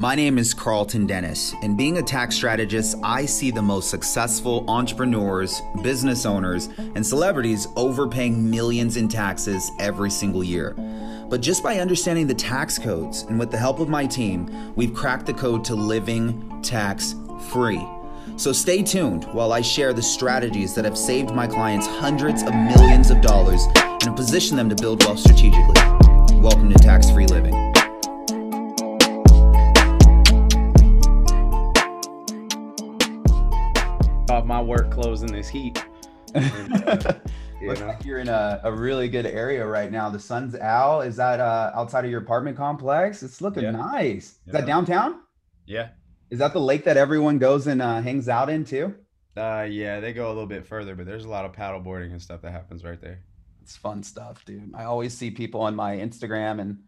My name is Karlton Dennis, and being a tax strategist, I see the most successful entrepreneurs, business owners, and celebrities overpaying millions in taxes every single year. But just by understanding the tax codes and with the help of my team, we've cracked the code to living tax free. So stay tuned while I share the strategies that have saved my clients hundreds of millions of dollars and positioned them to build wealth strategically. Welcome to Tax Free Living. My work clothes in this heat. And, uh, you Looks know? like you're in a, a really good area right now. The sun's out. Is that uh, outside of your apartment complex? It's looking Yeah. nice. Is Yeah. that downtown? Yeah. Is that the lake that everyone goes and uh, hangs out in too? Uh, yeah, they go a little bit further, but there's a lot of paddle boarding and stuff that happens right there. It's fun stuff, dude. I always see people on my Instagram and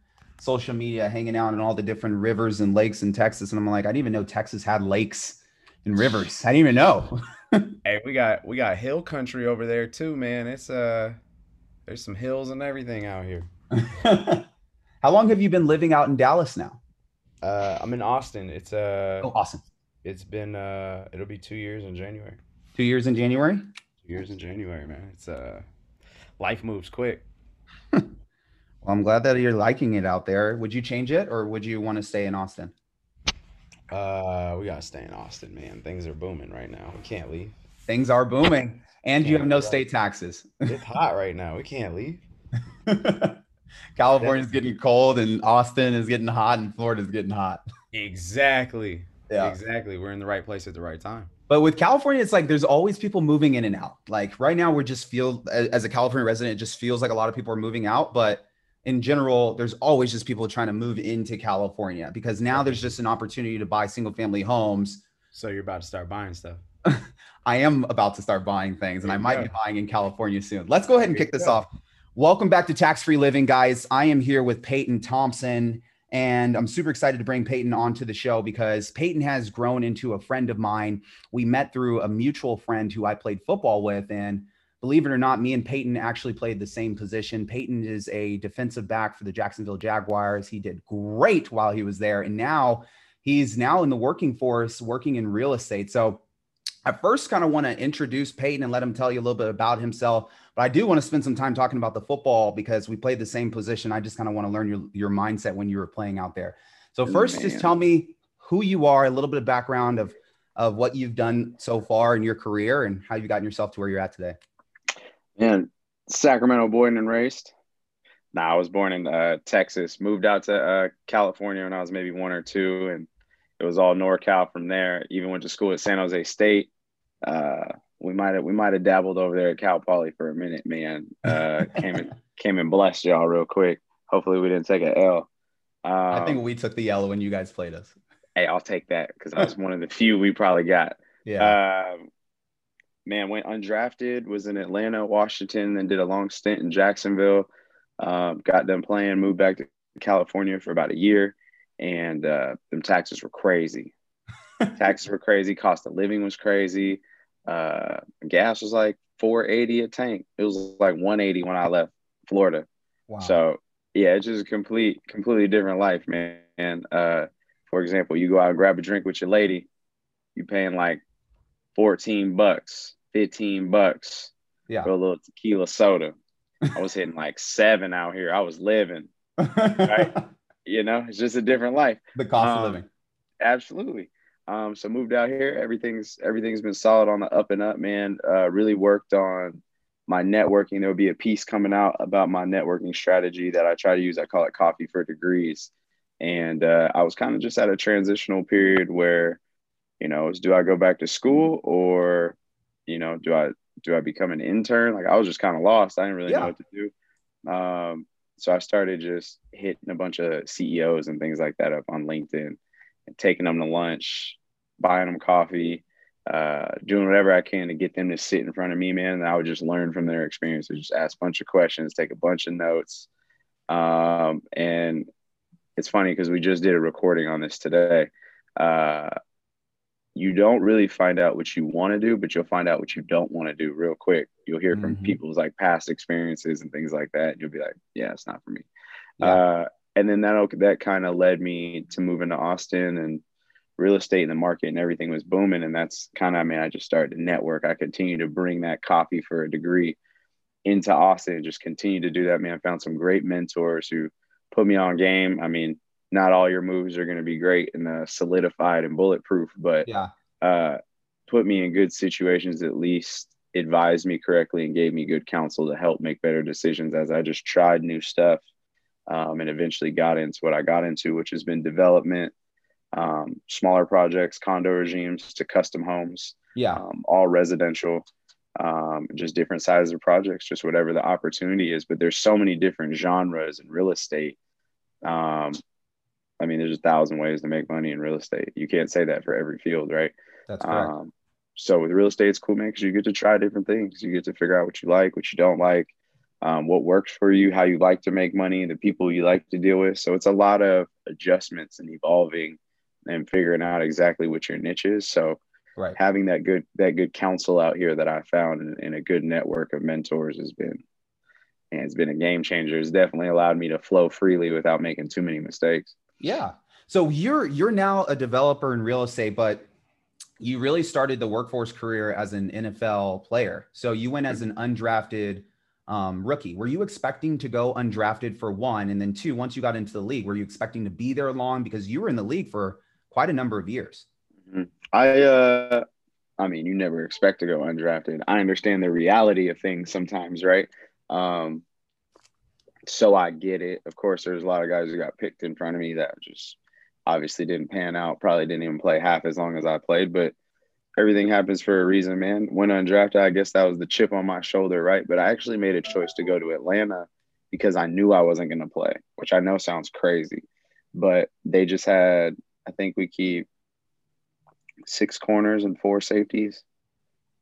social media hanging out in all the different rivers and lakes in Texas. And I'm like, I didn't even know Texas had lakes and rivers. I didn't even know. Hey, we got we got hill country over there too, man. It's uh, there's some hills and everything out here. How long have you been living out in Dallas now? Uh, I'm in Austin. It's uh, Oh, awesome. it's been uh, it'll be two years in January. Two years in January? Two years in January, man. It's uh, life moves quick. Well, I'm glad that you're liking it out there. Would you change it or would you want to stay in Austin? Uh, we gotta stay in Austin, man. Things are booming right now. We can't leave. Things are booming and you have no state taxes. It's hot right now. We can't leave. California's getting cold and Austin is getting hot and Florida's getting hot. Exactly. Yeah. Exactly. We're in the right place at the right time. But with California, it's like there's always people moving in and out. Like right now, we're just feel as a California resident, it just feels like a lot of people are moving out. But in general, there's always just people trying to move into California because now there's just an opportunity to buy single family homes. So you're about to start buying stuff. I am about to start buying things and I might go. be buying in California soon. Let's go ahead and There kick this go. off. Welcome back to Tax Free Living, guys. I am here with Peyton Thompson, and I'm super excited to bring Peyton onto the show because Peyton has grown into a friend of mine. We met through a mutual friend who I played football with, and believe it or not, me and Peyton actually played the same position. Peyton is a defensive back for the Jacksonville Jaguars. He did great while he was there, and now he's now in the working force, working in real estate. So I first kind of want to introduce Peyton and let him tell you a little bit about himself. But I do want to spend some time talking about the football because we played the same position. I just kind of want to learn your, your mindset when you were playing out there. So oh, first, just tell me who you are, a little bit of background of of what you've done so far in your career and how you've gotten yourself to where you're at today. Man, Sacramento born and raised. Nah, I was born in uh, Texas. Moved out to uh, California when I was maybe one or two, and it was all NorCal from there. Even went to school at San Jose State. Uh, we might have we might have dabbled over there at Cal Poly for a minute, man. Uh, came and came and blessed y'all real quick. Hopefully, we didn't take a L. Um, I think we took the yellow when you guys played us. hey, I'll take that because I was one of the few we probably got. Yeah. Um, man, went undrafted, was in Atlanta, Washington, then did a long stint in Jacksonville. Um, got done playing, moved back to California for about a year, and uh, them taxes were crazy. taxes were crazy. Cost of living was crazy. Uh, gas was like 480 a tank. It was like 180 when I left Florida. wow. So yeah, it's just a complete, completely different life, man. And uh, for example, you go out and grab a drink with your lady, you paying like 14 bucks, 15 bucks yeah. for a little tequila soda. I was hitting like seven out here. I was living, right. you know, it's just a different life. the cost of Um, living. Absolutely. Um, so moved out here. Everything's everything's been solid on the up and up, man. Uh, really worked on my networking. There will be a piece coming out about my networking strategy that I try to use. I call it coffee for degrees. And uh, I was kind of just at a transitional period where, you know, is do I go back to school or, you know, do I do I become an intern? Like I was just kind of lost. I didn't really Yeah. know what to do. Um, so I started just hitting a bunch of CEOs and things like that up on LinkedIn and taking them to lunch, buying them coffee, uh, doing whatever I can to get them to sit in front of me, man. And I would just learn from their experiences, just ask a bunch of questions, take a bunch of notes. Um, and it's funny because we just did a recording on this today. Uh, you don't really find out what you want to do, but you'll find out what you don't want to do real quick. You'll hear from Mhm. people's like past experiences and things like that. And you'll be like, yeah, it's not for me. Yeah. Uh, and then that that kind of led me to move into Austin and real estate and the market and everything was booming. And that's kind of, I mean, I just started to network. I continue to bring that coffee for a degree into Austin and just continue to do that, man. I found some great mentors who put me on game. I mean, not all your moves are going to be great and uh, solidified and bulletproof, but yeah, uh, put me in good situations at least advised me correctly and gave me good counsel to help make better decisions as I just tried new stuff um, and eventually got into what I got into, which has been development, um, smaller projects, condo regimes to custom homes. Yeah. Um, all residential, um, just different sizes of projects, just whatever the opportunity is. But there's so many different genres in real estate. Um, I mean, there's a thousand ways to make money in real estate. You can't say that for every field, right? That's correct. Um, so with real estate, it's cool, man, because you get to try different things. You get to figure out what you like, what you don't like, um, what works for you, how you like to make money, the people you like to deal with. So it's a lot of adjustments and evolving and figuring out exactly what your niche is. So right. having that good that good counsel out here that I found and, and a good network of mentors has been and it's been a game changer. It's definitely allowed me to flow freely without making too many mistakes. Yeah. So you're you're now a developer in real estate, but you really started the workforce career as an NFL player. So you went as an undrafted um, rookie. Were you expecting to go undrafted for one, and then two? Once you got into the league, were you expecting to be there long because you were in the league for quite a number of years? Mm-hmm. I, uh, I mean, you never expect to go undrafted. I understand the reality of things sometimes, right? Um, so I get it. Of course, there's a lot of guys who got picked in front of me that just obviously didn't pan out. Probably didn't even play half as long as I played, but everything happens for a reason, man. When undrafted, I guess that was the chip on my shoulder, right? But I actually made a choice to go to Atlanta because I knew I wasn't going to play, which I know sounds crazy, but they just had, I think we keep six corners and four safeties,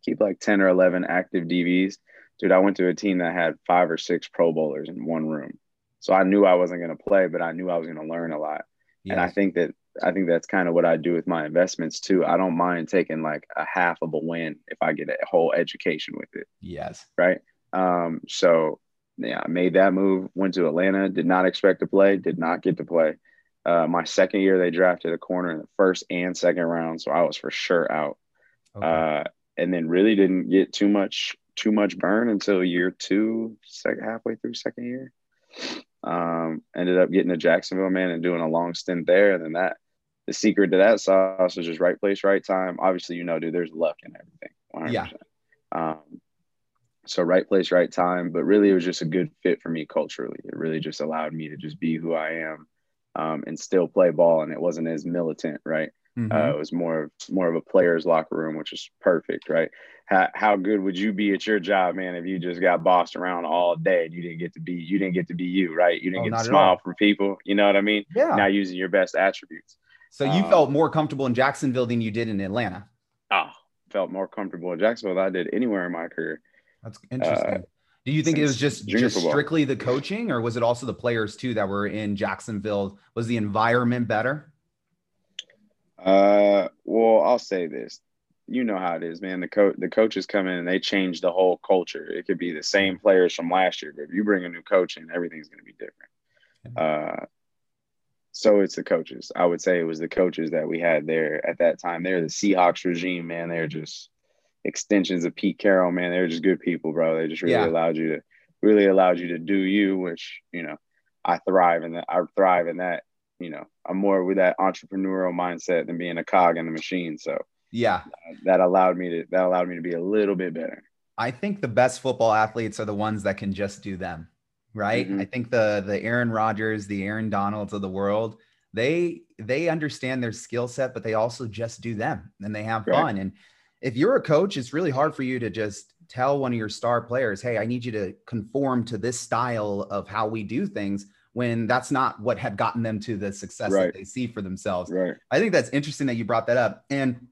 keep like 10 or 11 active DBs. Dude, I went to a team that had five or six Pro Bowlers in one room. So I knew I wasn't going to play, but I knew I was going to learn a lot. Yes. And I think that I think that's kind of what I do with my investments too. I don't mind taking like a half of a win if I get a whole education with it. Yes. Right. Um, so yeah, I made that move, went to Atlanta, did not expect to play, did not get to play. Uh, my second year, they drafted a corner in the first and second round, so I was for sure out. Okay. Uh, and then really didn't get too much too much burn until year two, second halfway through second year. Um, ended up getting to Jacksonville, man, and doing a long stint there. And then that the secret to that sauce was just right place, right time. Obviously, you know, dude, there's luck in everything. 100%. Yeah. Um, so right place, right time. But really, it was just a good fit for me culturally. It really just allowed me to just be who I am um, and still play ball. And it wasn't as militant, right? Mm-hmm. Uh, it was more of more of a player's locker room, which is perfect, right? How, how good would you be at your job, man, if you just got bossed around all day and you didn't get to be you didn't get to be you, right? You didn't oh, get to smile for people. You know what I mean? Yeah. Now using your best attributes. So you um, felt more comfortable in Jacksonville than you did in Atlanta. Oh, felt more comfortable in Jacksonville than I did anywhere in my career. That's interesting. Uh, Do you think it was just just strictly the coaching, or was it also the players too that were in Jacksonville? Was the environment better? Uh, well, I'll say this. You know how it is, man. The coach, the coaches come in and they change the whole culture. It could be the same players from last year, but if you bring a new coach in, everything's going to be different. Uh, so it's the coaches. I would say it was the coaches that we had there at that time. They're the Seahawks regime, man. They're just extensions of Pete Carroll, man. They're just good people, bro. They just really yeah. allowed you to really allowed you to do you, which you know I thrive in that. I thrive in that. You know, I'm more with that entrepreneurial mindset than being a cog in the machine. So yeah, that allowed me to that allowed me to be a little bit better. I think the best football athletes are the ones that can just do them right? Mm-hmm. I think the the Aaron Rodgers, the Aaron Donalds of the world, they they understand their skill set, but they also just do them and they have right. fun. And if you're a coach, it's really hard for you to just tell one of your star players, "Hey, I need you to conform to this style of how we do things." When that's not what had gotten them to the success right. that they see for themselves. Right. I think that's interesting that you brought that up. And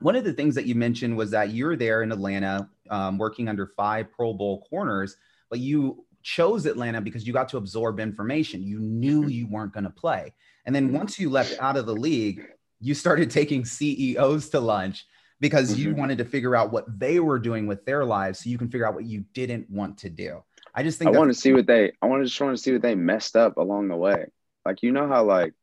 one of the things that you mentioned was that you're there in Atlanta um, working under five Pro Bowl corners, but you chose Atlanta because you got to absorb information. You knew mm-hmm. you weren't going to play. And then once you left out of the league, you started taking CEOs to lunch because mm-hmm. you wanted to figure out what they were doing with their lives so you can figure out what you didn't want to do. I just think I want to see what they I want to just want to see what they messed up along the way. like you know how like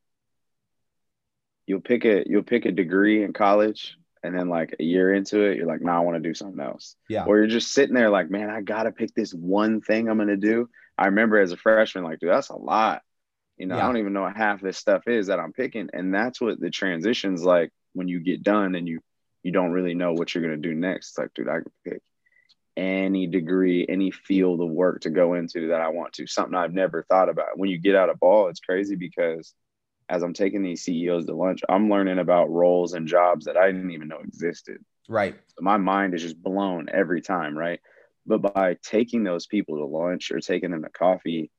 you'll pick a you'll pick a degree in college and then like a year into it you're like nah i want to do something else. Yeah. or you're just sitting there like man i gotta pick this one thing i'm gonna do. I remember as a freshman like dude that's a lot. You know Yeah. i don't even know what half this stuff is that i'm picking and that's what the transitions like when you get done and you you don't really know what you're gonna do next. It's like dude i can pick any degree any field of work to go into that i want to something i've never thought about. When you get out of ball it's crazy because as I'm taking these CEOs to lunch, I'm learning about roles and jobs that I didn't even know existed. Right. So my mind is just blown every time, right? But by taking those people to lunch or taking them to coffee,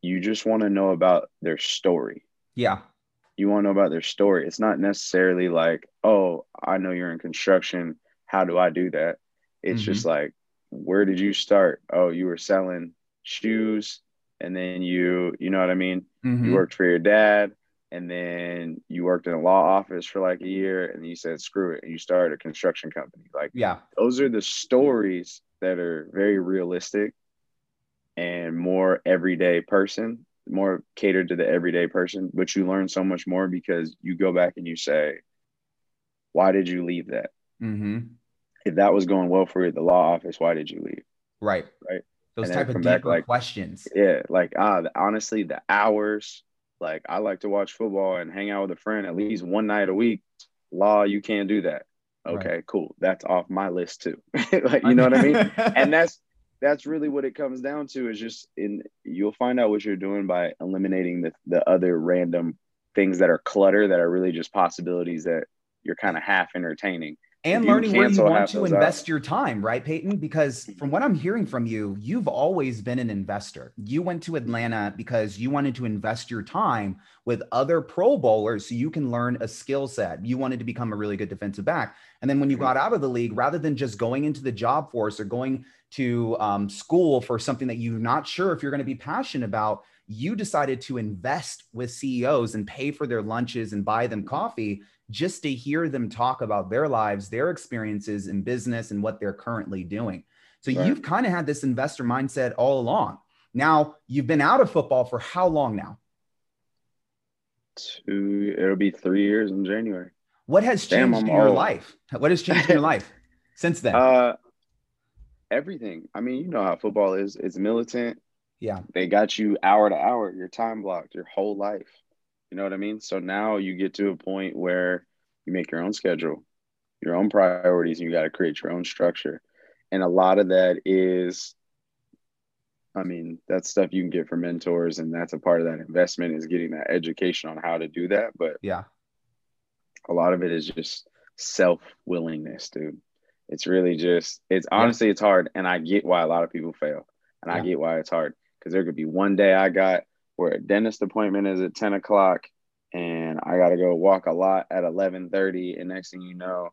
you just want to know about their story. Yeah. You want to know about their story. It's not necessarily like, oh, I know you're in construction. How do I do that? It's Mhm. just like, where did you start? Oh, you were selling shoes and then you, you know what I mean? Mhm. you worked for your dad and then you worked in a law office for like a year and you said screw it and you started a construction company like Yeah. those are the stories that are very realistic and more everyday person more catered to the everyday person but you learn so much more because you go back and you say why did you leave that hmm if that was going well for you at the law office why did you leave Right. Right. Those And type of come back, like- questions. Yeah, like ah, honestly, the hours. Like I like to watch football and hang out with a friend at least one night a week. Law, you can't do that. Right. Okay, cool. That's off my list too. like you know what I mean? and that's that's really what it comes down to is just in you'll find out what you're doing by eliminating the the other random things that are clutter that are really just possibilities that you're kind of half entertaining. And you learning where you want to those out- invest your time, right, Peyton? Because from what I'm hearing from you, you've always been an investor. You went to Atlanta because you wanted to invest your time with other Pro Bowlers so you can learn a skill set. You wanted to become a really good defensive back. And then when you Mhm. got out of the league, rather than just going into the job force or going to um, school for something that you're not sure if you're going to be passionate about, you decided to invest with CEOs and pay for their lunches and buy them coffee just to hear them talk about their lives, their experiences in business, and what they're currently doing. So Right. you've kind of had this investor mindset all along. Now you've been out of football for how long now? Two, it'll be three years in January. What has Damn, changed I'm in your old. life? What has changed in your life since then? Uh, everything. I mean, you know how football is. It's militant. yeah. They got you hour to hour. You're time blocked your whole life. You know what I mean? So now you get to a point where you make your own schedule, your own priorities, and you got to create your own structure. And a lot of that is, I mean, that's stuff you can get from mentors, and that's a part of that investment is getting that education on how to do that. But Yeah. a lot of it is just self willingness, dude. It's really just, it's honestly, it's hard. And I get why a lot of people fail. And I get why it's hard because there could be one day I got where a dentist appointment is at 10 o'clock and I got to go walk a lot at 1130. And next thing you know,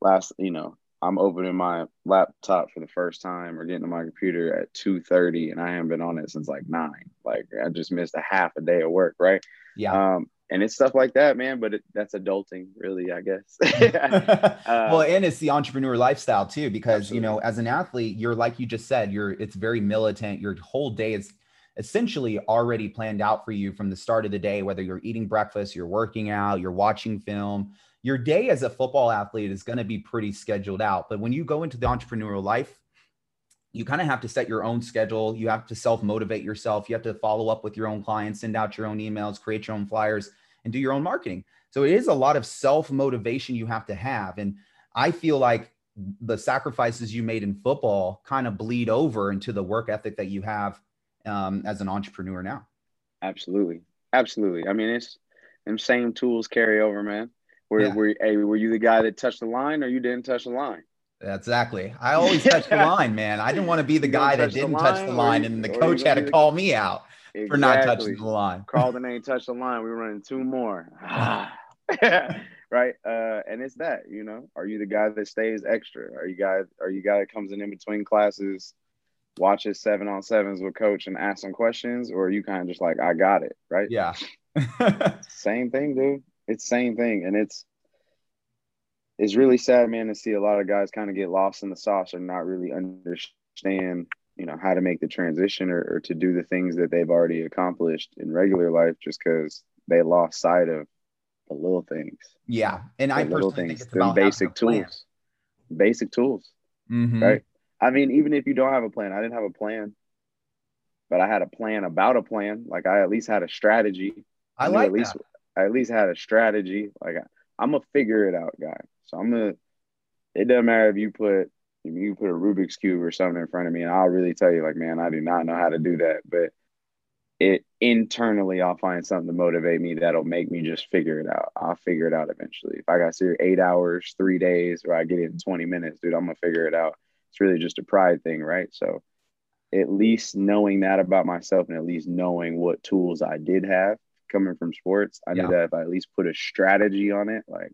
last, you know, I'm opening my laptop for the first time or getting to my computer at 2:30 and I haven't been on it since like 9. Like I just missed a half a day of work, right? Yeah. Um and it's stuff like that, man, but it, that's adulting really, I guess. well, and it's the entrepreneur lifestyle too, because you know, as an athlete, you're like you just said, you're it's very militant. Your whole day is essentially already planned out for you from the start of the day, whether you're eating breakfast, you're working out, you're watching film. Your day as a football athlete is going to be pretty scheduled out. But when you go into the entrepreneurial life, you kind of have to set your own schedule. You have to self motivate yourself. You have to follow up with your own clients, send out your own emails, create your own flyers, and do your own marketing. So it is a lot of self motivation you have to have. And I feel like the sacrifices you made in football kind of bleed over into the work ethic that you have um, as an entrepreneur now. Absolutely. Absolutely. I mean, it's them same tools carry over, man. Were, Yeah. were, hey, were you the guy that touched the line or you didn't touch the line? Exactly. I always touch the line, man. I didn't want to be the guy that didn't touch the line, you- and the coach had to the- call me out for not touching the line. Karlton ain't touched the line. We were running two more. right? Uh, and it's that, you know. Are you the guy that stays extra? Are you guy are you guy that comes in in between classes, watches seven on sevens with coach and ask some questions, or are you kind of just like, I got it, right? Yeah. Same thing, dude. It's same thing, and it's it's really sad, man, to see a lot of guys kind of get lost in the sauce or not really understand you know, how to make the transition or, or to do the things that they've already accomplished in regular life just because they lost sight of the little things. Yeah. And the I little personally things, think it's the about basic tools. Basic tools. Mhm. Right. I mean, even if you don't have a plan, I didn't have a plan, but I had a plan about a plan. Like I at least had a strategy. I knew like at least that. I at least had a strategy. Like I, I'm a figure it out guy. So I'm gonna. It doesn't matter if you put if you put a Rubik's cube or something in front of me, and I'll really tell you, like, man, I do not know how to do that. But it internally, I'll find something to motivate me that'll make me just figure it out. I'll figure it out eventually. If I got to eight hours, three days, or I get it in 20 minutes, dude, I'm gonna figure it out. It's really just a pride thing, right? So at least knowing that about myself and at least knowing what tools I did have coming from sports, I Yeah. knew that if I at least put a strategy on it, like,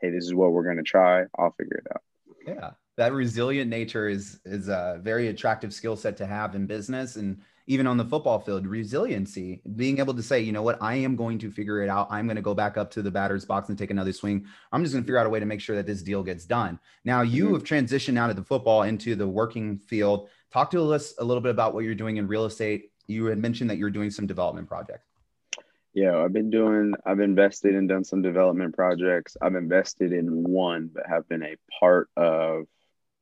hey, this is what we're gonna try, I'll figure it out. Yeah, that resilient nature is is a very attractive skill set to have in business and even on the football field. Resiliency, being able to say, you know what, I am going to figure it out. I'm going to go back up to the batter's box and take another swing. I'm just going to figure out a way to make sure that this deal gets done. Now, you Mhm. have transitioned out of the football into the working field. Talk to us a little bit about what you're doing in real estate. You had mentioned that you're doing some development projects. Yeah, I've been doing, I've invested and done some development projects. I've invested in one, but have been a part of,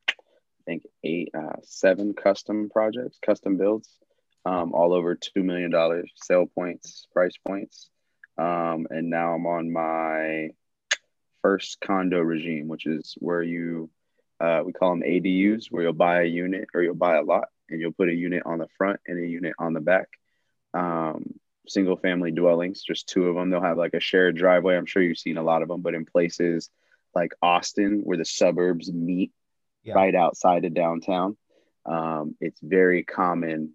I think, eight, uh, seven custom projects, custom builds, um, all over $2 million sale points, price points. Um, and now I'm on my first condo regime, which is where you, uh, we call them ADUs, where you'll buy a unit or you'll buy a lot and you'll put a unit on the front and a unit on the back. Um, single family dwellings, just two of them. They'll have like a shared driveway. I'm sure you've seen a lot of them, but in places like Austin, where the suburbs meet Yeah. right outside of downtown, um, it's very common.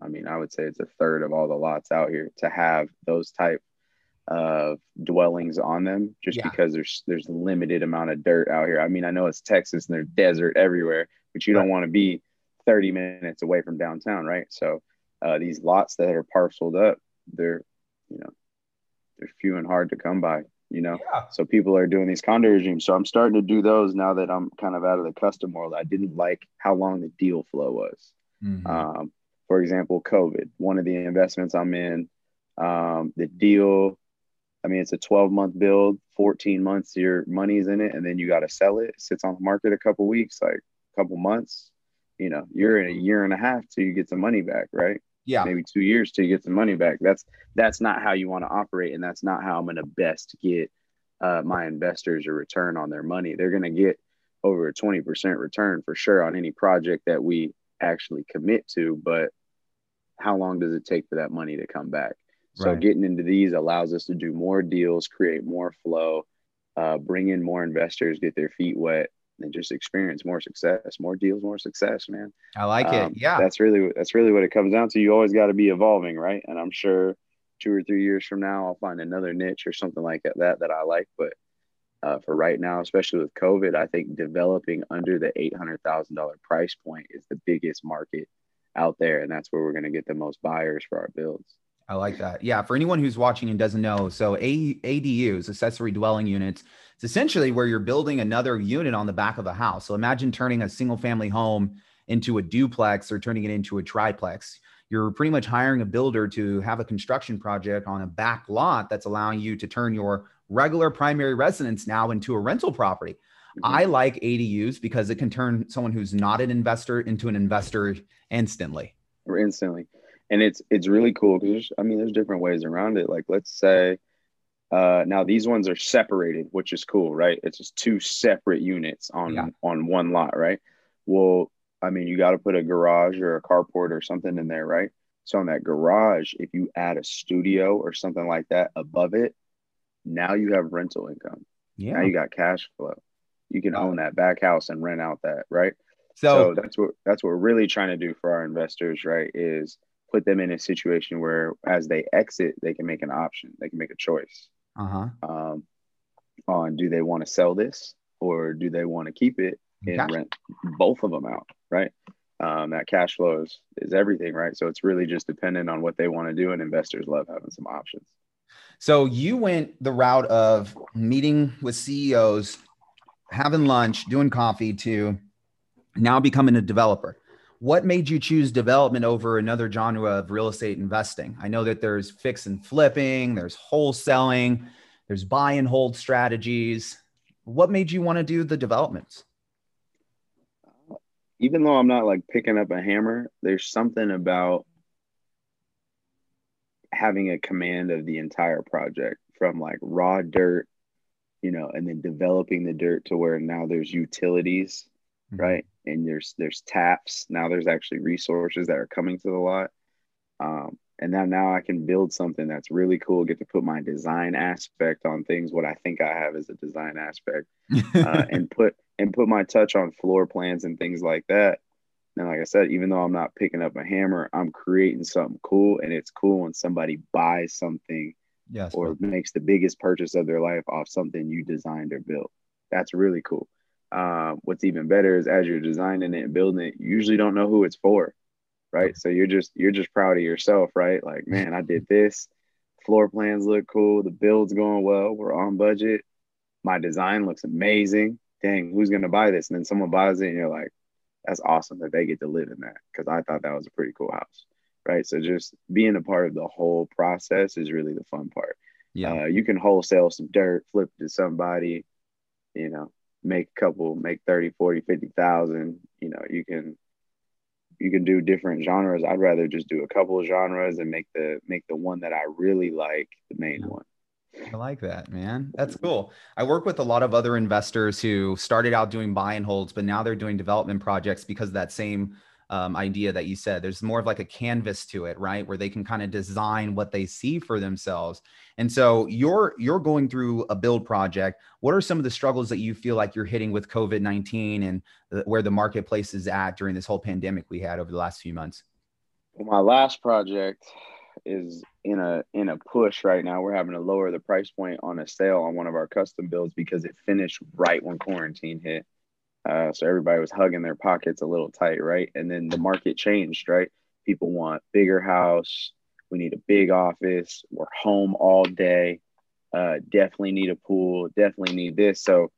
I mean, I would say it's a third of all the lots out here to have those type of dwellings on them, just Yeah. because there's there's a limited amount of dirt out here. I mean, I know it's Texas and there's desert everywhere, but you don't want to be 30 minutes away from downtown, right? So uh, these lots that are parceled up, they're you know they're few and hard to come by. You know, Yeah. so people are doing these condo regimes. So I'm starting to do those now that I'm kind of out of the custom world. I didn't like how long the deal flow was. Mhm. Um, for example, COVID, one of the investments I'm in, um, the deal, I mean, it's a 12 month build, 14 months, your money's in it, and then you got to sell it. It sits on the market a couple weeks, like a couple months. You know, you're in a year and a half till you get some money back, right? yeah. maybe two years till you get some money back. That's that's not how you want to operate, and that's not how I'm going to best get uh, my investors a return on their money. They're going to get over a 20% return for sure on any project that we actually commit to, but how long does it take for that money to come back? So Right. getting into these allows us to do more deals, create more flow, uh, bring in more investors, get their feet wet, and just experience more success, more deals, more success, man I like um, it. Yeah. that's really that's really what it comes down to you always got to be evolving right and i'm sure two or three years from now i'll find another niche or something like that that i like but uh, for right now especially with covid i think developing under the $800000 price point is the biggest market out there and that's where we're going to get the most buyers for our builds I like that. Yeah. For anyone who's watching and doesn't know, so A- ADUs, accessory dwelling units, it's essentially where you're building another unit on the back of a house. So imagine turning a single family home into a duplex or turning it into a triplex. You're pretty much hiring a builder to have a construction project on a back lot that's allowing you to turn your regular primary residence now into a rental property. I like ADUs because it can turn someone who's not an investor into an investor instantly. or instantly. And it's it's really cool because i mean there's different ways around it. Like let's say uh now these ones are separated which is cool right? It's just two separate units on Yeah. on one lot right? Well i mean you got to put a garage or a carport or something in there right? So on that garage if you add a studio or something like that above it now you have rental income. Yeah. now you got cash flow you can own that back house and rent out that right? So, so that's what that's what we're really trying to do for our investors right is put them in a situation where as they exit they can make an option they can make a choice. Uh huh. um, on do they want to sell this or do they want to keep it and Gotcha. rent both of them out right? Um, that cash flow is, is everything right? So it's really just dependent on what they want to do and investors love having some options. So you went the route of meeting with CEOs, having lunch, doing coffee to now becoming a developer. what made you choose development over another genre of real estate investing? I know that there's fix and flipping, there's wholesaling, there's buy and hold strategies. What made you want to do the developments? Even though I'm not like picking up a hammer, there's something about having a command of the entire project from like raw dirt, you know, and then developing the dirt to where now there's utilities, mm-hmm. right? And there's there's taps. Now there's actually resources that are coming to the lot. Um, and now now I can build something that's really cool. Get to put my design aspect on things. What I think I have is a design aspect, uh, and put and put my touch on floor plans and things like that. And like I said, even though I'm not picking up a hammer, I'm creating something cool, and it's cool when somebody buys something yes, or makes the biggest purchase of their life off something you designed or built. That's really cool. Uh, what's even better is as you're designing it and building it, you usually don't know who it's for, right? So you're just you're just proud of yourself, right? Like, man, I did this. Floor plans look cool. The build's going well. We're on budget. My design looks amazing. Dang, who's gonna buy this? And then someone buys it, and you're like, that's awesome that they get to live in that because I thought that was a pretty cool house right? So just being a part of the whole process is really the fun part. Yeah, uh, you can wholesale some dirt, flip to somebody, you know, make a couple, make 30, 40, 50,000, you know, you can you can do different genres. I'd rather just do a couple of genres and make the make the one that I really like the main yeah. one. I like that, man. That's cool. I work with a lot of other investors who started out doing buy and holds, but now they're doing development projects because of that same um, idea that you said. There's more of like a canvas to it, right? Where they can kind of design what they see for themselves. And so you're you're going through a build project. What are some of the struggles that you feel like you're hitting with COVID nineteen and the, where the marketplace is at during this whole pandemic we had over the last few months? Well, my last project is in a in a push right now. We're having to lower the price point on a sale on one of our custom builds because it finished right when quarantine hit. Uh, so everybody was hugging their pockets a little tight, right? And then the market changed, right? People want bigger house. We need a big office. We're home all day. Uh, definitely need a pool. Definitely need this. So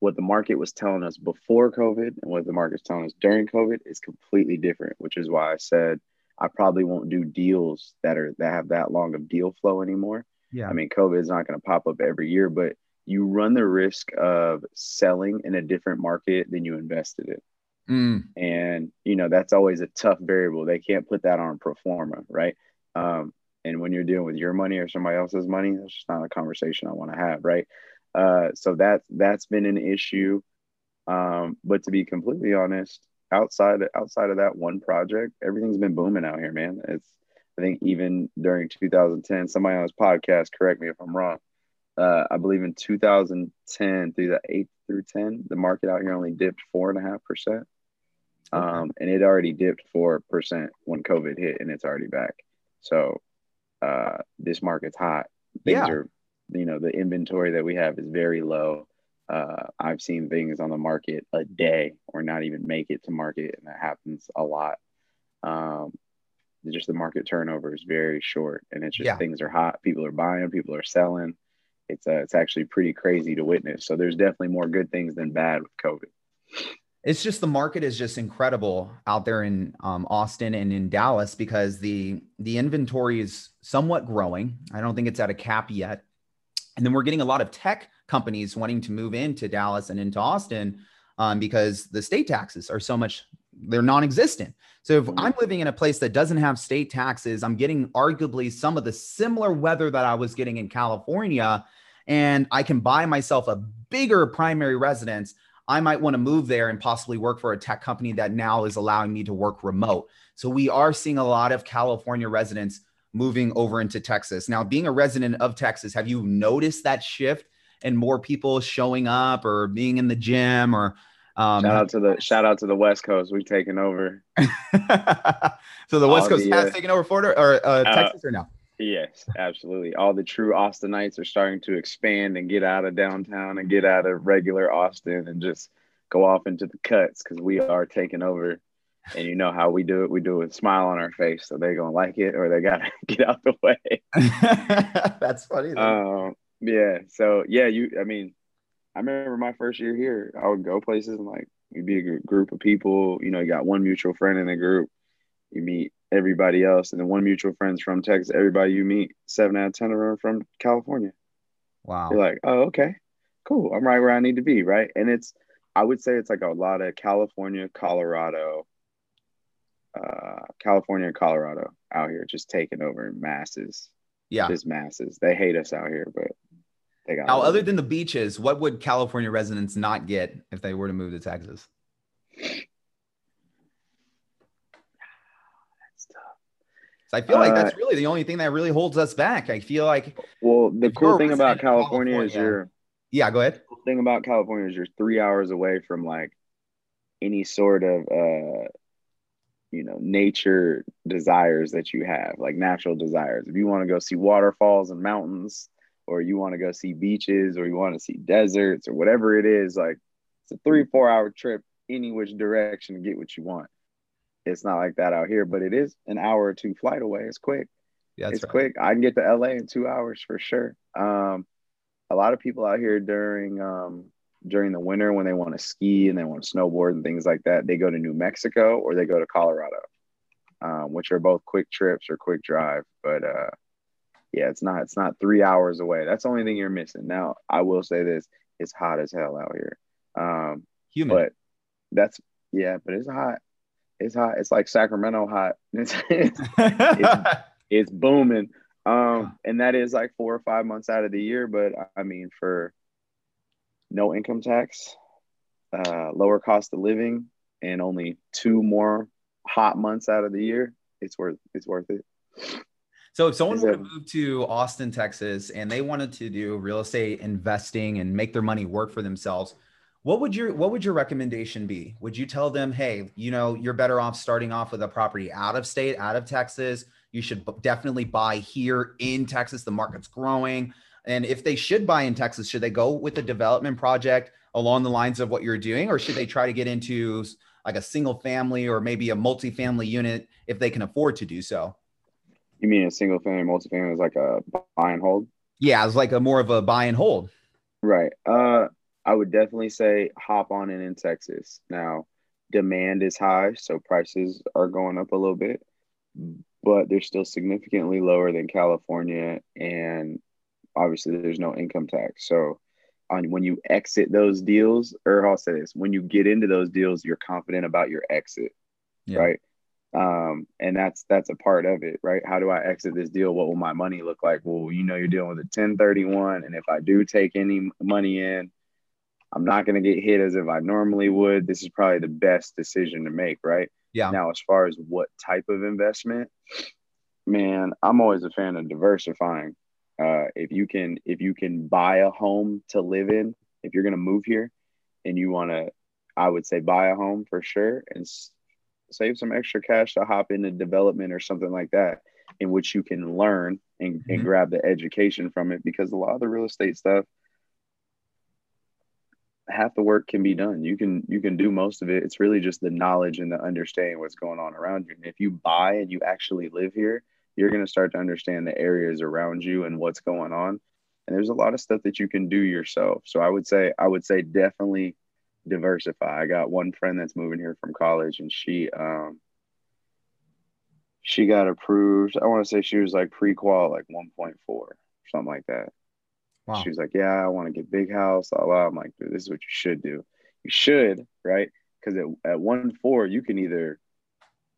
what the market was telling us before COVID and what the market's telling us during COVID is completely different, which is why I said I probably won't do deals that are that have that long of deal flow anymore. Yeah. I mean, COVID is not going to pop up every year, but you run the risk of selling in a different market than you invested in. Mm. And, you know, that's always a tough variable. They can't put that on pro forma, right? Um, and when you're dealing with your money or somebody else's money, that's just not a conversation I want to have, right? Uh, so that's that's been an issue. Um, but to be completely honest, outside outside of that one project, everything's been booming out here, man. It's I think even during 2010, somebody on this podcast, correct me if I'm wrong, uh, I believe in 2010 through the eight through 10, the market out here only dipped four and a half percent. Um, and it already dipped four percent when COVID hit, and it's already back. So uh, this market's hot. Things yeah. are, you know, the inventory that we have is very low. Uh, I've seen things on the market a day or not even make it to market, and that happens a lot. Um, just the market turnover is very short, and it's just yeah. things are hot. People are buying, people are selling it's uh, it's actually pretty crazy to witness. So there's definitely more good things than bad with COVID. It's just the market is just incredible out there in um, Austin and in Dallas because the the inventory is somewhat growing. I don't think it's at a cap yet, and then we're getting a lot of tech companies wanting to move into Dallas and into Austin um, because the state taxes are so much they're non-existent. So if mm-hmm. I'm living in a place that doesn't have state taxes, I'm getting arguably some of the similar weather that I was getting in California and I can buy myself a bigger primary residence, I might want to move there and possibly work for a tech company that now is allowing me to work remote. So we are seeing a lot of California residents moving over into Texas. Now, being a resident of Texas, have you noticed that shift and more people showing up or being in the gym or um, shout out to the shout out to the West Coast. We've taken over. so the West Coast the, has uh, taken over Florida or uh, uh, Texas or no? Yes, absolutely. All the true Austinites are starting to expand and get out of downtown and get out of regular Austin and just go off into the cuts because we are taking over. And you know how we do it. We do it with a smile on our face. So they're gonna like it or they gotta get out the way. That's funny. Um, yeah. So yeah, you I mean, I remember my first year here, I would go places and like you'd be a group of people. You know, you got one mutual friend in the group. You meet everybody else, and then one mutual friend's from Texas. Everybody you meet, seven out of ten of them are from California. Wow. You're like, oh, okay, cool. I'm right where I need to be, right? And it's, I would say it's like a lot of California, Colorado, uh, California and Colorado out here just taking over in masses. yeah. Just masses. They hate us out here, but they got Now, other than the beaches, what would California residents not get if they were to move to Texas? I feel like that's Uh, really the only thing that really holds us back. I feel like, well, the cool thing about of California, is California- you're yeah, go ahead. cool thing about California is you're three hours away from like any sort of uh you know nature desires that you have, like natural desires. If you want to go see waterfalls and mountains, or you want to go see beaches, or you want to see deserts, or whatever it is, like it's a three four hour trip any which direction to get what you want. It's not like that out here, but it is an hour or two flight away. It's quick Yeah, it's right. quick. I can get to LA in two hours for sure. Um, a lot of people out here during um, during the winter when they want to ski and they want to snowboard and things like that, they go to New Mexico or they go to Colorado, um, which are both quick trips or quick drive. But uh, yeah, it's not it's not three hours away. That's the only thing you're missing. Now, I will say this: it's hot as hell out here. Um, Human. but that's yeah, but it's hot. It's hot. It's like Sacramento hot. It's, it's it's booming. Um, and that is like four or five months out of the year. But I mean, for no income tax, uh, lower cost of living, and only two more hot months out of the year, it's worth it's worth it. So if someone were to move to Austin, Texas, and they wanted to do real estate investing and make their money work for themselves, what would your what would your recommendation be? Would you tell them, hey, you know, you're better off starting off with a property out of state, out of Texas. You should definitely buy here in Texas. The market's growing. And if they should buy in Texas, should they go with a development project along the lines of what you're doing, or should they try to get into like a single family or maybe a multifamily unit if they can afford to do so? You mean a single family, multifamily is like a buy and hold? Yeah, it's like a more of a buy and hold. Right. Uh, I would definitely say hop on in in Texas. Now, demand is high, so prices are going up a little bit, but they're still significantly lower than California, and obviously there's no income tax. So, on when you exit those deals, or I'll say this: when you get into those deals, you're confident about your exit, Yeah. right? Um, and that's that's a part of it, right? How do I exit this deal? What will my money look like? Well, you know, you're dealing with a 1031, and if I do take any money in, I'm not going to get hit as if I normally would. This is probably the best decision to make, right? Yeah. Now, as far as what type of investment, man, I'm always a fan of diversifying. Uh, if you can, if you can buy a home to live in, if you're going to move here, and you want to, I would say buy a home for sure, and s- save some extra cash to hop into development or something like that, in which you can learn and, and Mhm. grab the education from it. Because a lot of the real estate stuff, half the work can be done. You can you can do most of it. It's really just the knowledge and the understanding what's going on around you. And if you buy and you actually live here, you're going to start to understand the areas around you and what's going on. And there's a lot of stuff that you can do yourself. So I would say I would say definitely diversify. I got one friend that's moving here from college and she um she got approved. I want to say she was like pre-qual like 1.4 something like that. Wow. She was like, "Yeah, I want to get big house." Blah, blah. I'm like, this is what you should do. You should, right? Because at, at one four, you can either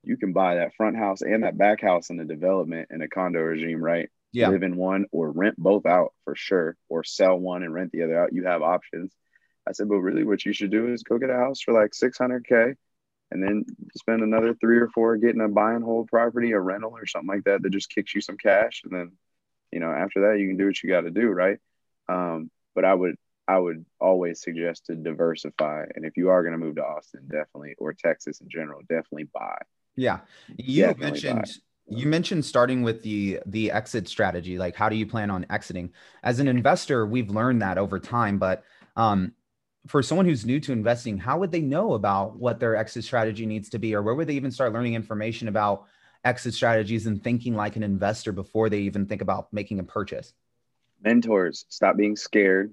you can buy that front house and that back house in a development in a condo regime, right? Yeah. Live in one or rent both out for sure, or sell one and rent the other out. You have options. I said, but really, what you should do is go get a house for like 600k, and then spend another three or four getting a buy and hold property, a rental or something like that that just kicks you some cash, and then, you know, after that, you can do what you got to do, right? Um, but I would I would always suggest to diversify. And if you are going to move to Austin, definitely, or Texas in general, definitely buy. Yeah. You Definitely mentioned buy. you mentioned starting with the the exit strategy, like how do you plan on exiting? As an investor, we've learned that over time, but um for someone who's new to investing, how would they know about what their exit strategy needs to be or where would they even start learning information about exit strategies and thinking like an investor before they even think about making a purchase? Mentors, stop being scared.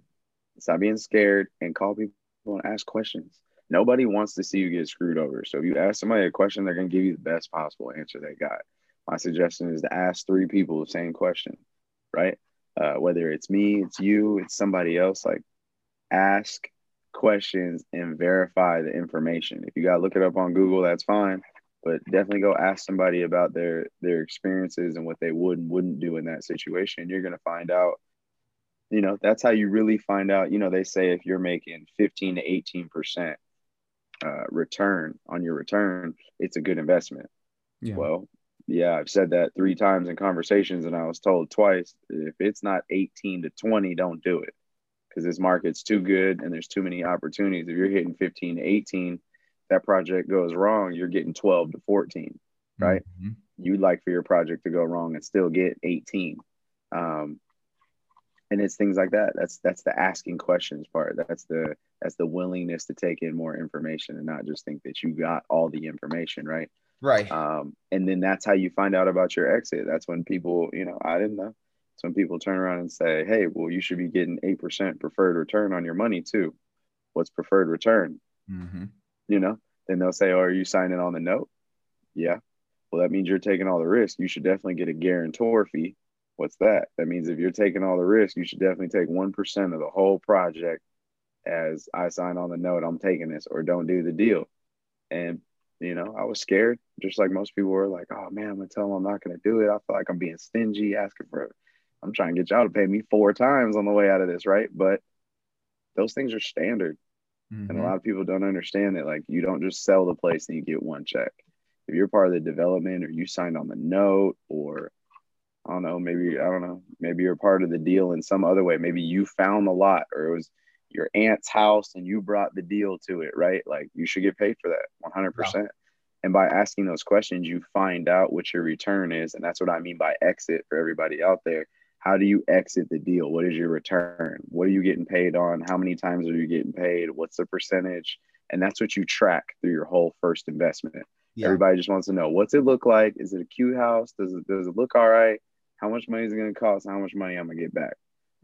Stop being scared and call people and ask questions. Nobody wants to see you get screwed over. So if you ask somebody a question, they're going to give you the best possible answer they got. My suggestion is to ask three people the same question, right? Uh, whether it's me, it's you, it's somebody else, like ask questions and verify the information. If you got to look it up on Google, that's fine, but definitely go ask somebody about their their experiences and what they would and wouldn't do in that situation. You're going to find out you know, that's how you really find out, you know, they say if you're making 15 to 18% uh, return on your return, it's a good investment. Yeah. Well, yeah, I've said that three times in conversations, and I was told twice if it's not 18 to 20, don't do it because this market's too good and there's too many opportunities. If you're hitting 15 to 18, that project goes wrong, you're getting 12 to 14, right? Mm-hmm. You'd like for your project to go wrong and still get 18. Um, and it's things like that. That's that's the asking questions part. That's the that's the willingness to take in more information and not just think that you got all the information right? Right. Um, and then that's how you find out about your exit. That's when people you know i didn't know. It's when people turn around and say hey well you should be getting 8% preferred return on your money too. What's preferred return? Mm-hmm. you know? Then they'll say oh are you signing on the note? Yeah. Well that means you're taking all the risk. You should definitely get a guarantor fee What's that? That means if you're taking all the risk, you should definitely take 1% of the whole project as I sign on the note, I'm taking this or don't do the deal. And, you know, I was scared, just like most people were like, oh man, I'm going to tell them I'm not going to do it. I feel like I'm being stingy, asking for, it. I'm trying to get y'all to pay me four times on the way out of this, right? But those things are standard. Mm-hmm. And a mm-hmm. lot of people don't understand that, like, you don't just sell the place and you get one check. If you're part of the development or you signed on the note or I don't know, maybe I don't know, maybe you're part of the deal in some other way. Maybe you found the lot or it was your aunt's house and you brought the deal to it, right? Like you should get paid for that 100%. Yeah. And by asking those questions, you find out what your return is. And that's what I mean by exit for everybody out there. How do you exit the deal? What is your return? What are you getting paid on? How many times are you getting paid? What's the percentage? And that's what you track through your whole first investment. Yeah. Everybody just wants to know what's it look like? Is it a cute house? Does it does it look all right? How much money is it going to cost? How much money i'm going to get back?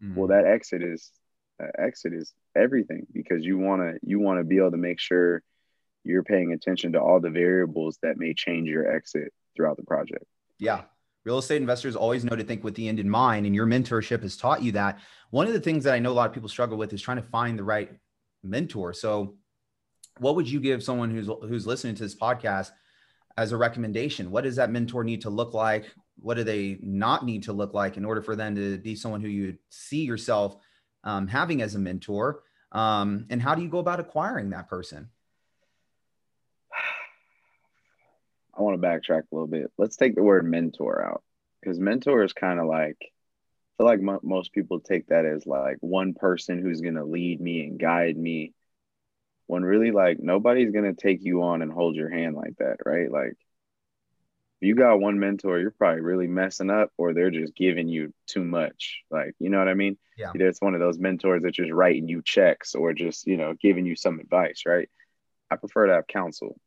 Mm-hmm. well that exit is that exit is everything because you want to you want to be able to make sure you're paying attention to all the variables that may change your exit throughout the project. Yeah. Real estate investors always know to think with the end in mind and your mentorship has taught you that. One of the things that i know a lot of people struggle with is trying to find the right mentor. So what would you give someone who's who's listening to this podcast as a recommendation? What does that mentor need to look like what do they not need to look like in order for them to be someone who you see yourself um, having as a mentor? Um, and how do you go about acquiring that person? I want to backtrack a little bit. Let's take the word mentor out because mentor is kind of like i feel like m- most people take that as like one person who's going to lead me and guide me when really like nobody's going to take you on and hold your hand like that right? Like you got one mentor, you're probably really messing up, or they're just giving you too much. Like, you know what I mean? Yeah. Either it's one of those mentors that just writing you checks or just, you know, giving you some advice, right? I prefer to have counsel.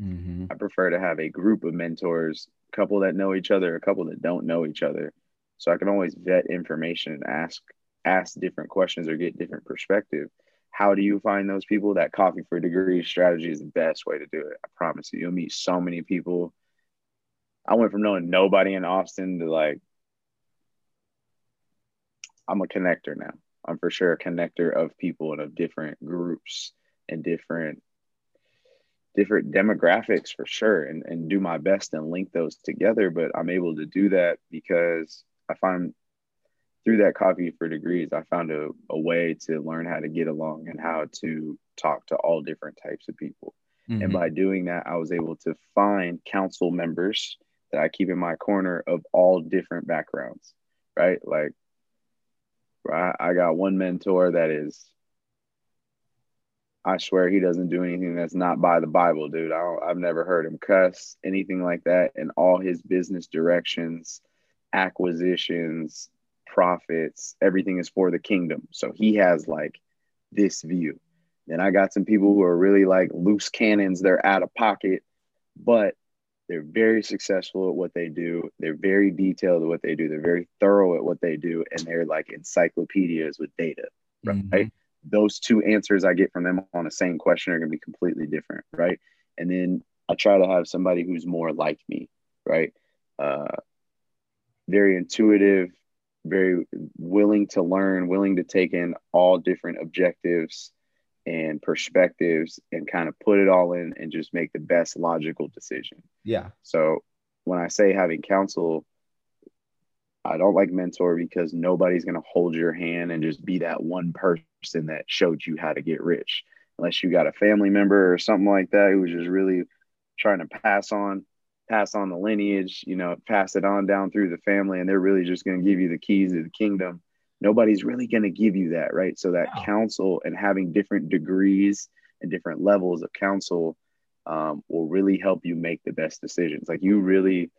Mm-hmm. I prefer to have a group of mentors, a couple that know each other, a couple that don't know each other. So I can always vet information and ask ask different questions or get different perspective. How do you find those people? That coffee for degree strategy is the best way to do it. I promise you. You'll meet so many people I went from knowing nobody in Austin to like, I'm a connector now. I'm for sure a connector of people and of different groups and different different demographics for sure and, and do my best and link those together. But I'm able to do that because I find through that coffee for degrees, I found a, a way to learn how to get along and how to talk to all different types of people. Mm-hmm. And by doing that, I was able to find council members that I keep in my corner of all different backgrounds, right? Like, I, I got one mentor that is, I swear he doesn't do anything that's not by the Bible, dude. I I've never heard him cuss, anything like that. And all his business directions, acquisitions, profits, everything is for the kingdom. So he has like this view. Then I got some people who are really like loose cannons, they're out of pocket, but they're very successful at what they do. They're very detailed at what they do. They're very thorough at what they do, and they're like encyclopedias with data, right? Mm-hmm. those two answers I get from them on the same question are going to be completely different, right? And then I try to have somebody who's more like me, right? Uh, very intuitive, very willing to learn, willing to take in all different objectives and perspectives and kind of put it all in and just make the best logical decision. Yeah. So when I say having counsel, I don't like mentor because nobody's going to hold your hand and just be that one person that showed you how to get rich. Unless you got a family member or something like that who was just really trying to pass on pass on the lineage, you know, pass it on down through the family and they're really just going to give you the keys to the kingdom. Nobody's really going to give you that, right? So that counsel and having different degrees and different levels of counsel um, will really help you make the best decisions. Like you really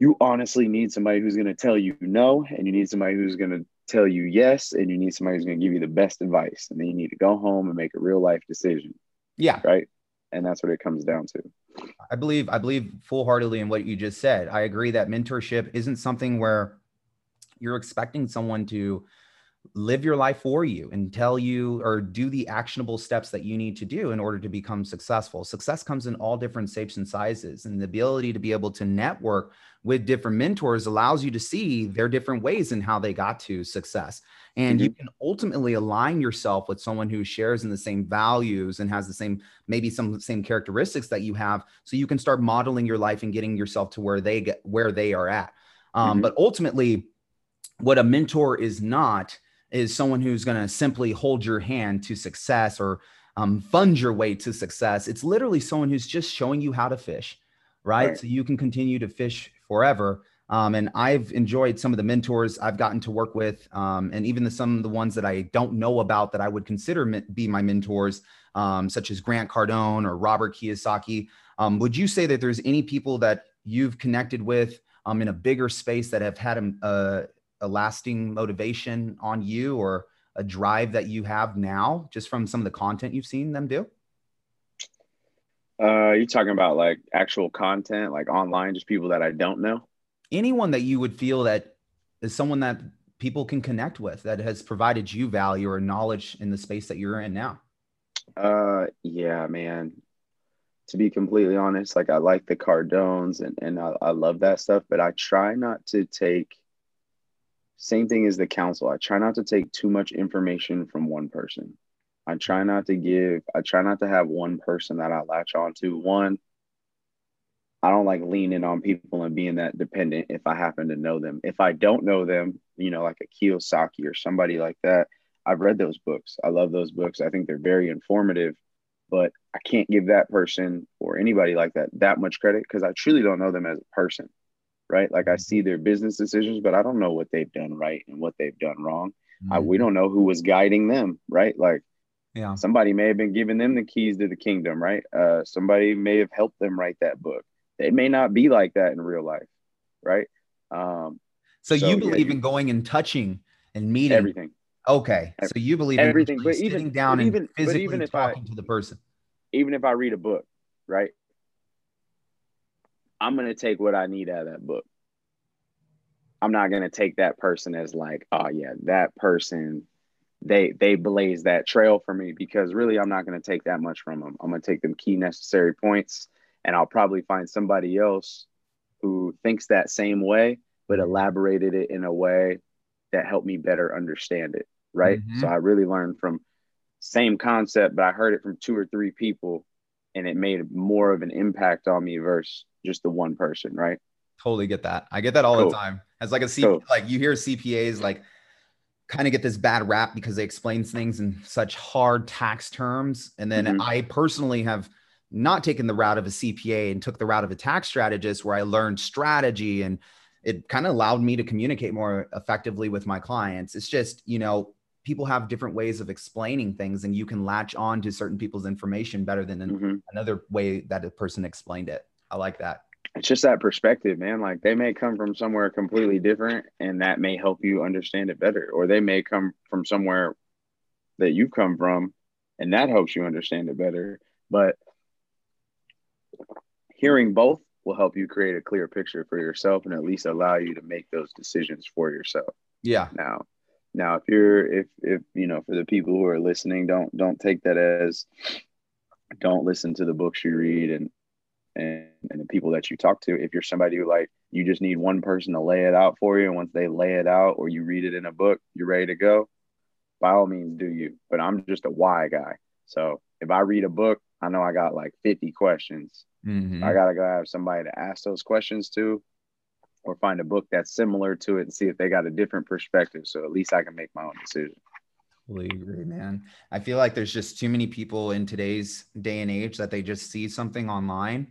you honestly need somebody who's going to tell you no, and you need somebody who's going to tell you yes, and you need somebody who's going to give you the best advice. And then you need to go home and make a real life decision. Yeah. Right. And that's what it comes down to. I believe I believe full heartedly in what you just said. I agree that mentorship isn't something where you're expecting someone to live your life for you and tell you or do the actionable steps that you need to do in order to become successful. Success comes in all different shapes and sizes, and the ability to be able to network with different mentors allows you to see their different ways and how they got to success. And mm-hmm. you can ultimately align yourself with someone who shares in the same values and has the same, maybe some same characteristics that you have. So you can start modeling your life and getting yourself to where they get where they are at. Um, mm-hmm. But ultimately, what a mentor is not is someone who's going to simply hold your hand to success or um, fund your way to success. It's literally someone who's just showing you how to fish, right? right. So you can continue to fish forever. Um, and I've enjoyed some of the mentors I've gotten to work with, um, and even the, some of the ones that I don't know about that I would consider be my mentors, um, such as Grant Cardone or Robert Kiyosaki. Um, would you say that there's any people that you've connected with um, in a bigger space that have had a, a, lasting motivation on you or a drive that you have now, just from some of the content you've seen them do? Uh, you talking about like actual content, like online, just people that I don't know? Anyone that you would feel that is someone that people can connect with that has provided you value or knowledge in the space that you're in now? Uh, yeah, man. To be completely honest, like I like the Cardones and, and I, I love that stuff, but I try not to take same thing as the counsel. I try not to take too much information from one person. I try not to give, I try not to have one person that I latch on to. One, I don't like leaning on people and being that dependent if I happen to know them. If I don't know them, you know, like a Kiyosaki or somebody like that, I've read those books. I love those books. I think they're very informative, but I can't give that person or anybody like that that much credit because I truly don't know them as a person, right? Like I see their business decisions, but I don't know what they've done right and what they've done wrong. Mm-hmm. I, we don't know who was guiding them, right? Like yeah. Somebody may have been giving them the keys to the kingdom, right? Uh, somebody may have helped them write that book. They may not be like that in real life, right? Um, so, so, you believe in going and touching and meeting everything. Okay. So you believe everything, in but sitting even down but even, physically even talking I, to the person. Even if I read a book, right? I'm gonna take what I need out of that book. I'm not gonna take that person as like, oh yeah, that person they they blaze that trail for me because really I'm not going to take that much from them. I'm going to take them key necessary points and I'll probably find somebody else who thinks that same way but elaborated it in a way that helped me better understand it, right? Mm-hmm. So I really learned from same concept but I heard it from two or three people and it made more of an impact on me versus just the one person, right? Totally get that. I get that all cool. the time. As like a C cool. like you hear CPAs like kind of get this bad rap because they explain things in such hard tax terms. And then mm-hmm. I personally have not taken the route of a CPA and took the route of a tax strategist where I learned strategy and it kind of allowed me to communicate more effectively with my clients. It's just, you know, people have different ways of explaining things and you can latch on to certain people's information better than mm-hmm. another way that a person explained it. I like that it's just that perspective, man. Like they may come from somewhere completely different and that may help you understand it better. Or they may come from somewhere that you've come from and that helps you understand it better. But hearing both will help you create a clear picture for yourself and at least allow you to make those decisions for yourself. Yeah. Now, now if you're if if you know for the people who are listening don't don't take that as don't listen to the books you read and and, and the people that you talk to if you're somebody who like you just need one person to lay it out for you and once they lay it out or you read it in a book you're ready to go by all means do you but i'm just a why guy so if i read a book i know i got like 50 questions Mhm. i gotta go have somebody to ask those questions to or find a book that's similar to it and see if they got a different perspective so at least i can make my own decision Totally agree, man. I feel like there's just too many people in today's day and age that they just see something online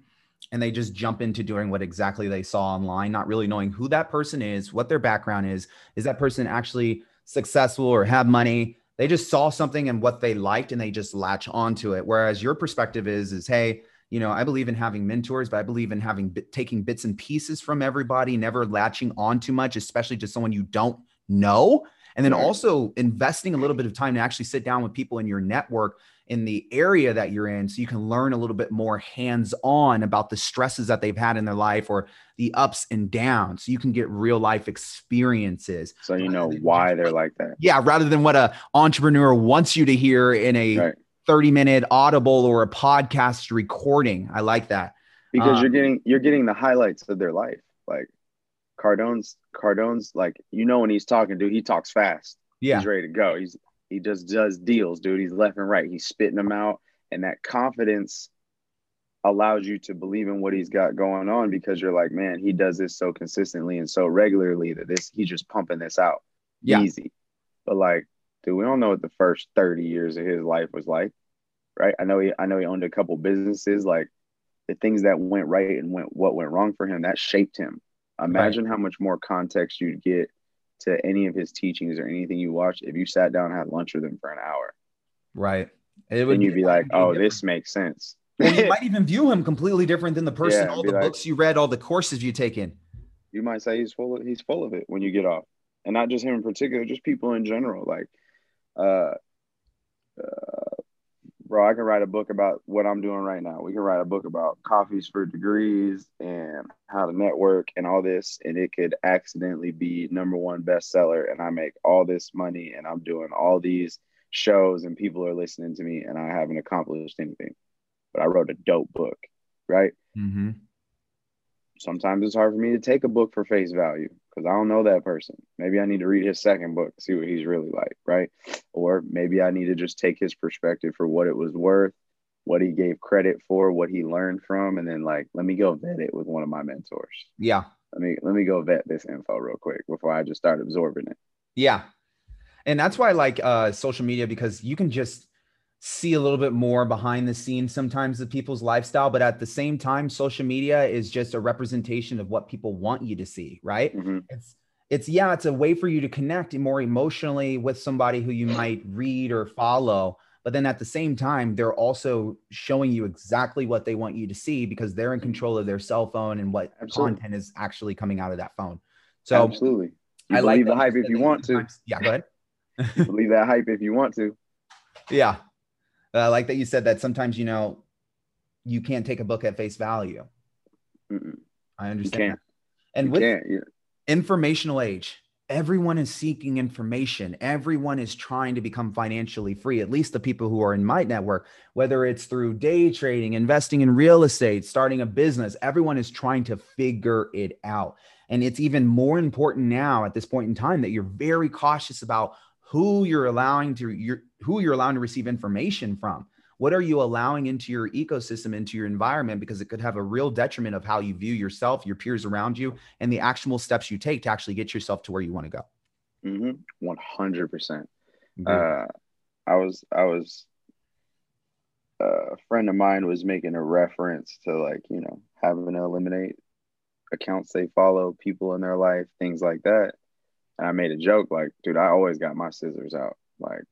and they just jump into doing what exactly they saw online, not really knowing who that person is, what their background is. Is that person actually successful or have money? They just saw something and what they liked and they just latch onto it. Whereas your perspective is, is hey, you know, I believe in having mentors, but I believe in having taking bits and pieces from everybody, never latching on too much, especially to someone you don't know. And then also investing a little bit of time to actually sit down with people in your network in the area that you're in so you can learn a little bit more hands on about the stresses that they've had in their life or the ups and downs. So you can get real life experiences. so you know why they're like that Yeah, rather than what a entrepreneur wants you to hear in a right 30 minute audible or a podcast recording. I like that. because Uh, you're getting you're getting the highlights of their life like cardone's cardone's like you know when he's talking dude he talks fast Yeah. he's ready to go he's he just does deals dude. He's left and right. He's spitting them out. And that confidence allows you to believe in what he's got going on because you're like man he does this so consistently and so regularly that this he's just pumping this out Yeah. easy. But like dude we don't know what the first 30 years of his life was like right? I know he i know he owned a couple businesses. Like the things that went right and went what went wrong for him that shaped him. Imagine how much more context you'd get to any of his teachings or anything you watched if you sat down and had lunch with him for an hour Right. It then you'd be like oh different. this makes sense Well, you might even view him completely different than the person, Yeah, all the like- books you read, all the courses you take in. you might say he's full of he's full of it when you get off and not just him in particular just people in general like uh, uh bro i can write a book about what i'm doing right now. We can write a book about coffees for degrees and how to network and all this and it could accidentally be number one bestseller and i make all this money and i'm doing all these shows and people are listening to me and i haven't accomplished anything. But i wrote a dope book right? Mm-hmm. sometimes it's hard for me to take a book for face value because I don't know that person. Maybe I need to read his second book, see what he's really like, right? Or maybe I need to just take his perspective for what it was worth, what he gave credit for, what he learned from, and then like let me go vet it with one of my mentors. Yeah. Let me let me go vet this info real quick before I just start absorbing it. Yeah. And that's why I like uh, social media because you can just see a little bit more behind the scenes sometimes of people's lifestyle. But at the same time, social media is just a representation of what people want you to see, right? Mhm. It's it's yeah, it's a way for you to connect more emotionally with somebody who you might read or follow. But then at the same time, they're also showing you exactly what they want you to see because they're in control of their cell phone and what Absolutely. content is actually coming out of that phone. So Absolutely. You I believe like the hype if you want to. Yeah, go ahead. believe that hype if you want to. Yeah. I like that you said that sometimes, you know, you can't take a book at face value. Mm-mm. I understand. And You with can't. Informational age, everyone is seeking information. Everyone is trying to become financially free, at least the people who are in my network, whether it's through day trading, investing in real estate, starting a business, everyone is trying to figure it out. And it's even more important now at this point in time that you're very cautious about who you're allowing to your who you're allowing to receive information from. What are you allowing into your ecosystem, into your environment? Because it could have a real detriment of how you view yourself, your peers around you, and the actual steps you take to actually get yourself to where you want to go. mm-hmm. 100%. Agree. uh, I was I was uh, a friend of mine was making a reference to like you know having to eliminate accounts they follow, people in their life, things like that. And I made a joke like, dude, I always got my scissors out. Like,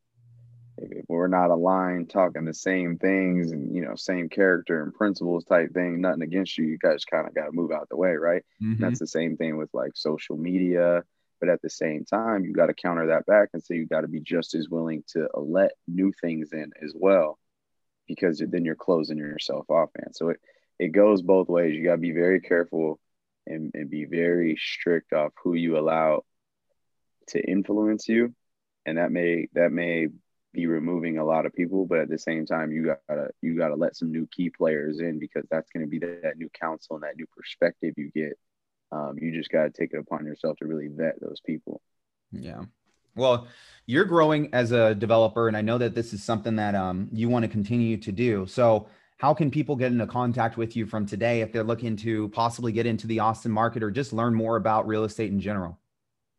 if, we're not aligned, talking the same things and you know same character and principles type thing, nothing against you. You guys kind of got to move out the way, right? Mhm. That's the same thing with like social media. But at the same time, you got to counter that back and say you got to be just as willing to let new things in as well, because then you're closing yourself off, man. So it, it goes both ways. You got to be very careful and, and be very strict off who you allow to influence you and that may that may be removing a lot of people, but at the same time, you gotta you gotta let some new key players in because that's to be that, that, new counsel and that new perspective you get. Um, you just gotta take it upon yourself to really vet those people. Yeah. Well, you're growing as a developer, and I know that this is something that um, you want to continue to do. So, how can people get into contact with you from today if they're looking to possibly get into the Austin market or just learn more about real estate in general?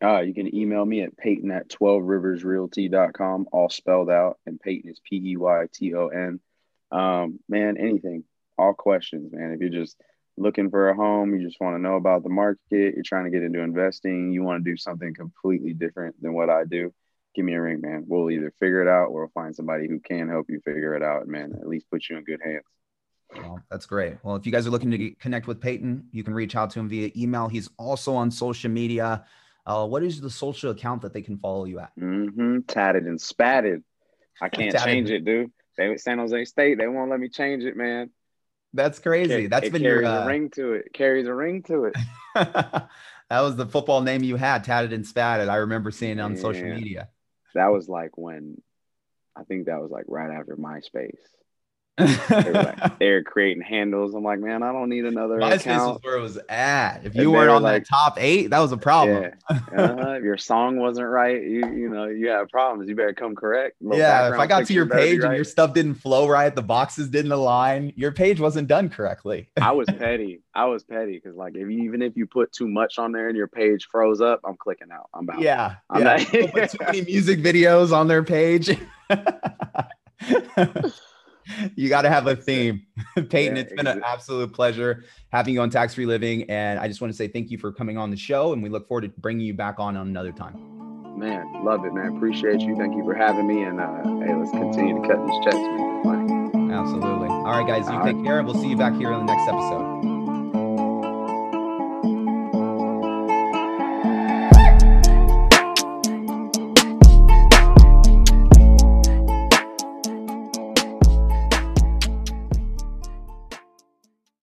Uh, you can email me at peyton at 12riversrealty.com, all spelled out. And Peyton is P E Y T O N. Um, man, anything, all questions, man. If you're just looking for a home, you just want to know about the market, you're trying to get into investing, you want to do something completely different than what I do, give me a ring, man. We'll either figure it out or we'll find somebody who can help you figure it out, man. At least put you in good hands. Well, that's great. Well, if you guys are looking to connect with Peyton, you can reach out to him via email. He's also on social media. Uh, what is the social account that they can follow you at? Mm-hmm. Tatted and spatted. I can't change it, dude. They with San Jose State, they won't let me change it, man. That's crazy. It, That's it been carries your uh... a ring to it. it. Carries a ring to it. that was the football name you had, tatted and spatted. I remember seeing it on yeah. social media. That was like when I think that was like right after MySpace they, were like, they were creating handles. I'm like, man, I don't need another MySpace account. was where it was at. If you weren't on like, that top eight, that was a problem. Yeah. Uh, if your song wasn't right, you you know you have problems. You better come correct. Yeah, if I got to your page right. and your stuff didn't flow right, the boxes didn't align, your page wasn't done correctly. I was petty. I was petty because like if you, even if you put too much on there and your page froze up, I'm clicking out. I'm out. Yeah, I'm yeah. Not- put too many music videos on their page you got to have a theme. Peyton, yeah, it's been an absolute pleasure having you on Tax Free Living. And I just want to say thank you for coming on the show. And we look forward to bringing you back on, on another time. Man, love it, man. Appreciate you. Thank you for having me. And uh, hey, let's continue to cut these checks, man. Absolutely. All right, guys, you All take right. care. And we'll see you back here in the next episode.